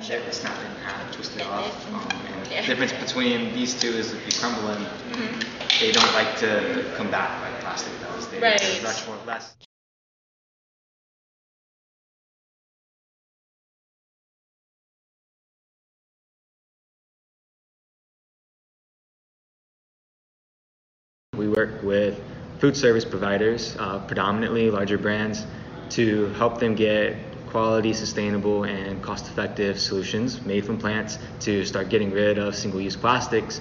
bend it, snap it in half, twist it off. Um, and Yeah. the difference between these two is if you crumble them, Mhm. they don't like to come back like plastic does. They, Right. They're much more less. We work with food service providers, uh, predominantly larger brands, to help them get quality, sustainable, and cost effective solutions made from plants to start getting rid of single use plastics.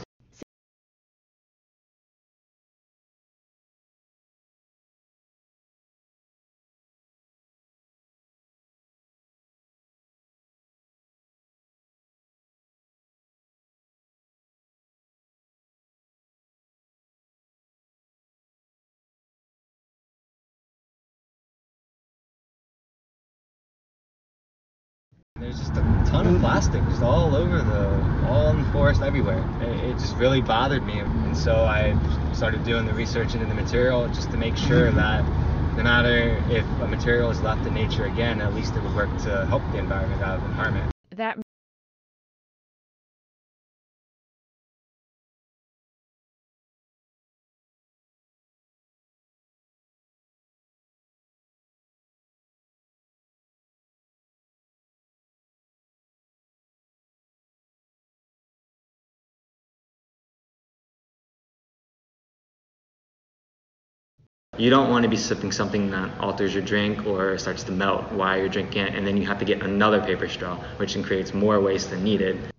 There's just a ton of plastic just all over the, all in the forest everywhere. It, it just really bothered me, and so I started doing the research into the material just to make sure mm-hmm. that no matter if a material is left in nature again, at least it would work to help the environment rather than harm it. That You don't want to be sipping something that alters your drink or starts to melt while you're drinking it, and then you have to get another paper straw, which then creates more waste than needed.